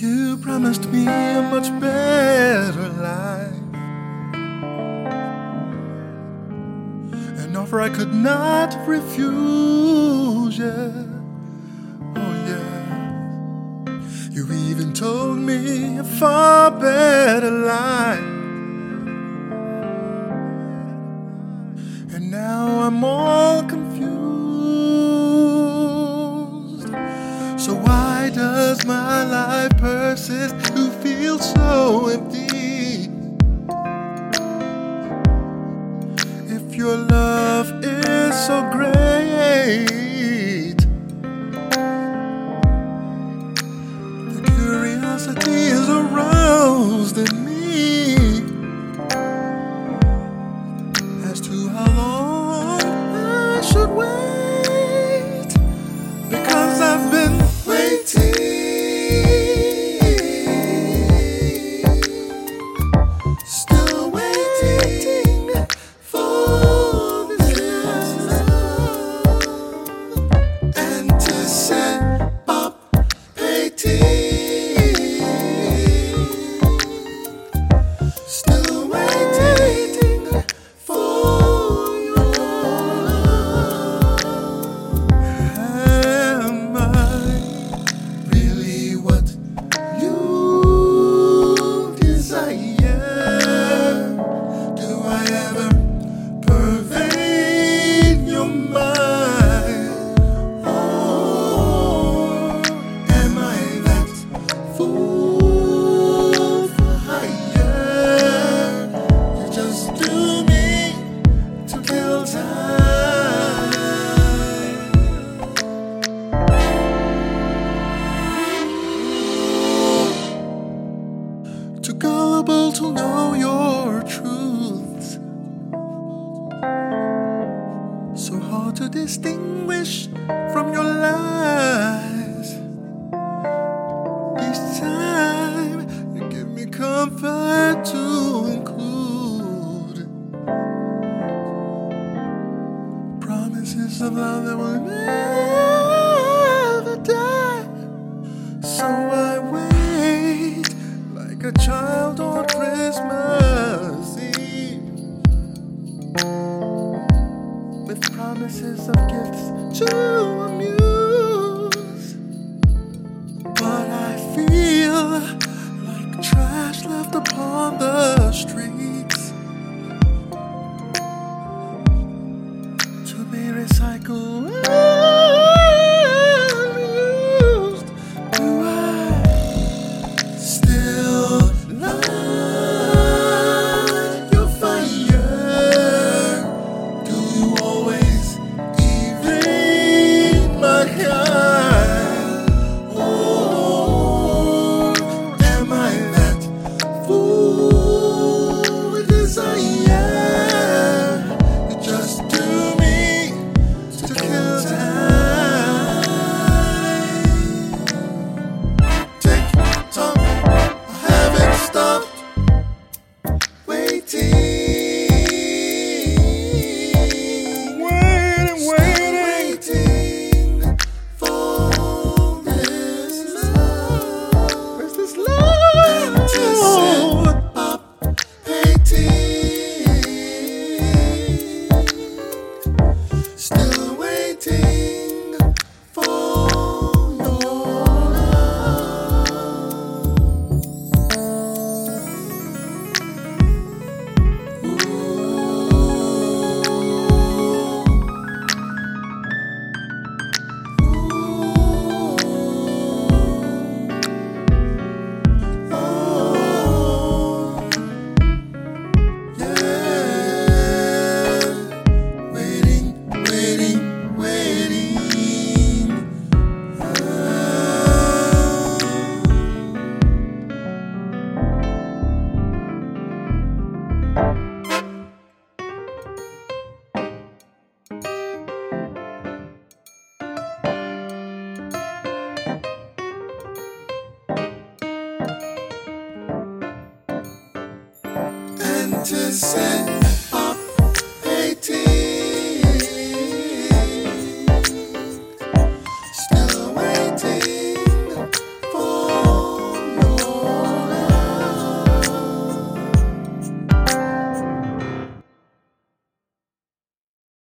promised me a much better life. An offer I could not refuse, yeah. Oh, yeah. You even told me a far better life. And now I'm all persist to feel so empty? If your love is so great, the curiosity is aroused in me as to how So hard to distinguish from your lies. Each time you give me comfort promises of gifts to amuse. But I feel like trash left upon the streets still Anticipate.